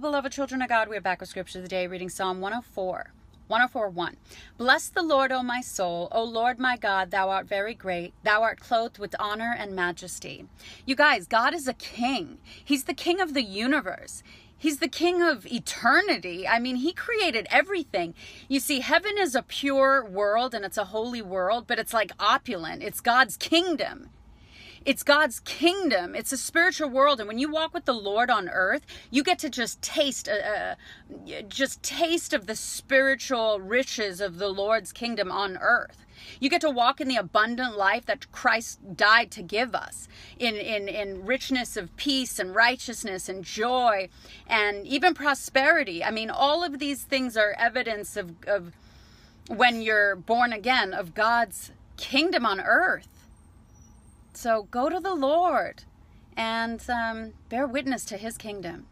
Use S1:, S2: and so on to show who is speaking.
S1: Beloved children of God. We're back with Scripture of the Day, reading Psalm 104. 104 1. Bless the Lord, O my soul. O Lord my God, thou art very great. Thou art clothed with honor and majesty. You guys, God is a king. He's the king of the universe. He's the king of eternity. I mean, he created everything. You see, heaven is a pure world and it's a holy world, but it's like opulent. It's God's kingdom. It's God's kingdom. It's a spiritual world, and when you walk with the Lord on earth, you get to just taste, uh, uh, just taste of the spiritual riches of the Lord's kingdom on earth. You get to walk in the abundant life that Christ died to give us, in in in richness of peace and righteousness and joy, and even prosperity. I mean, all of these things are evidence of of when you're born again of God's kingdom on earth. So go to the Lord and um, bear witness to his kingdom.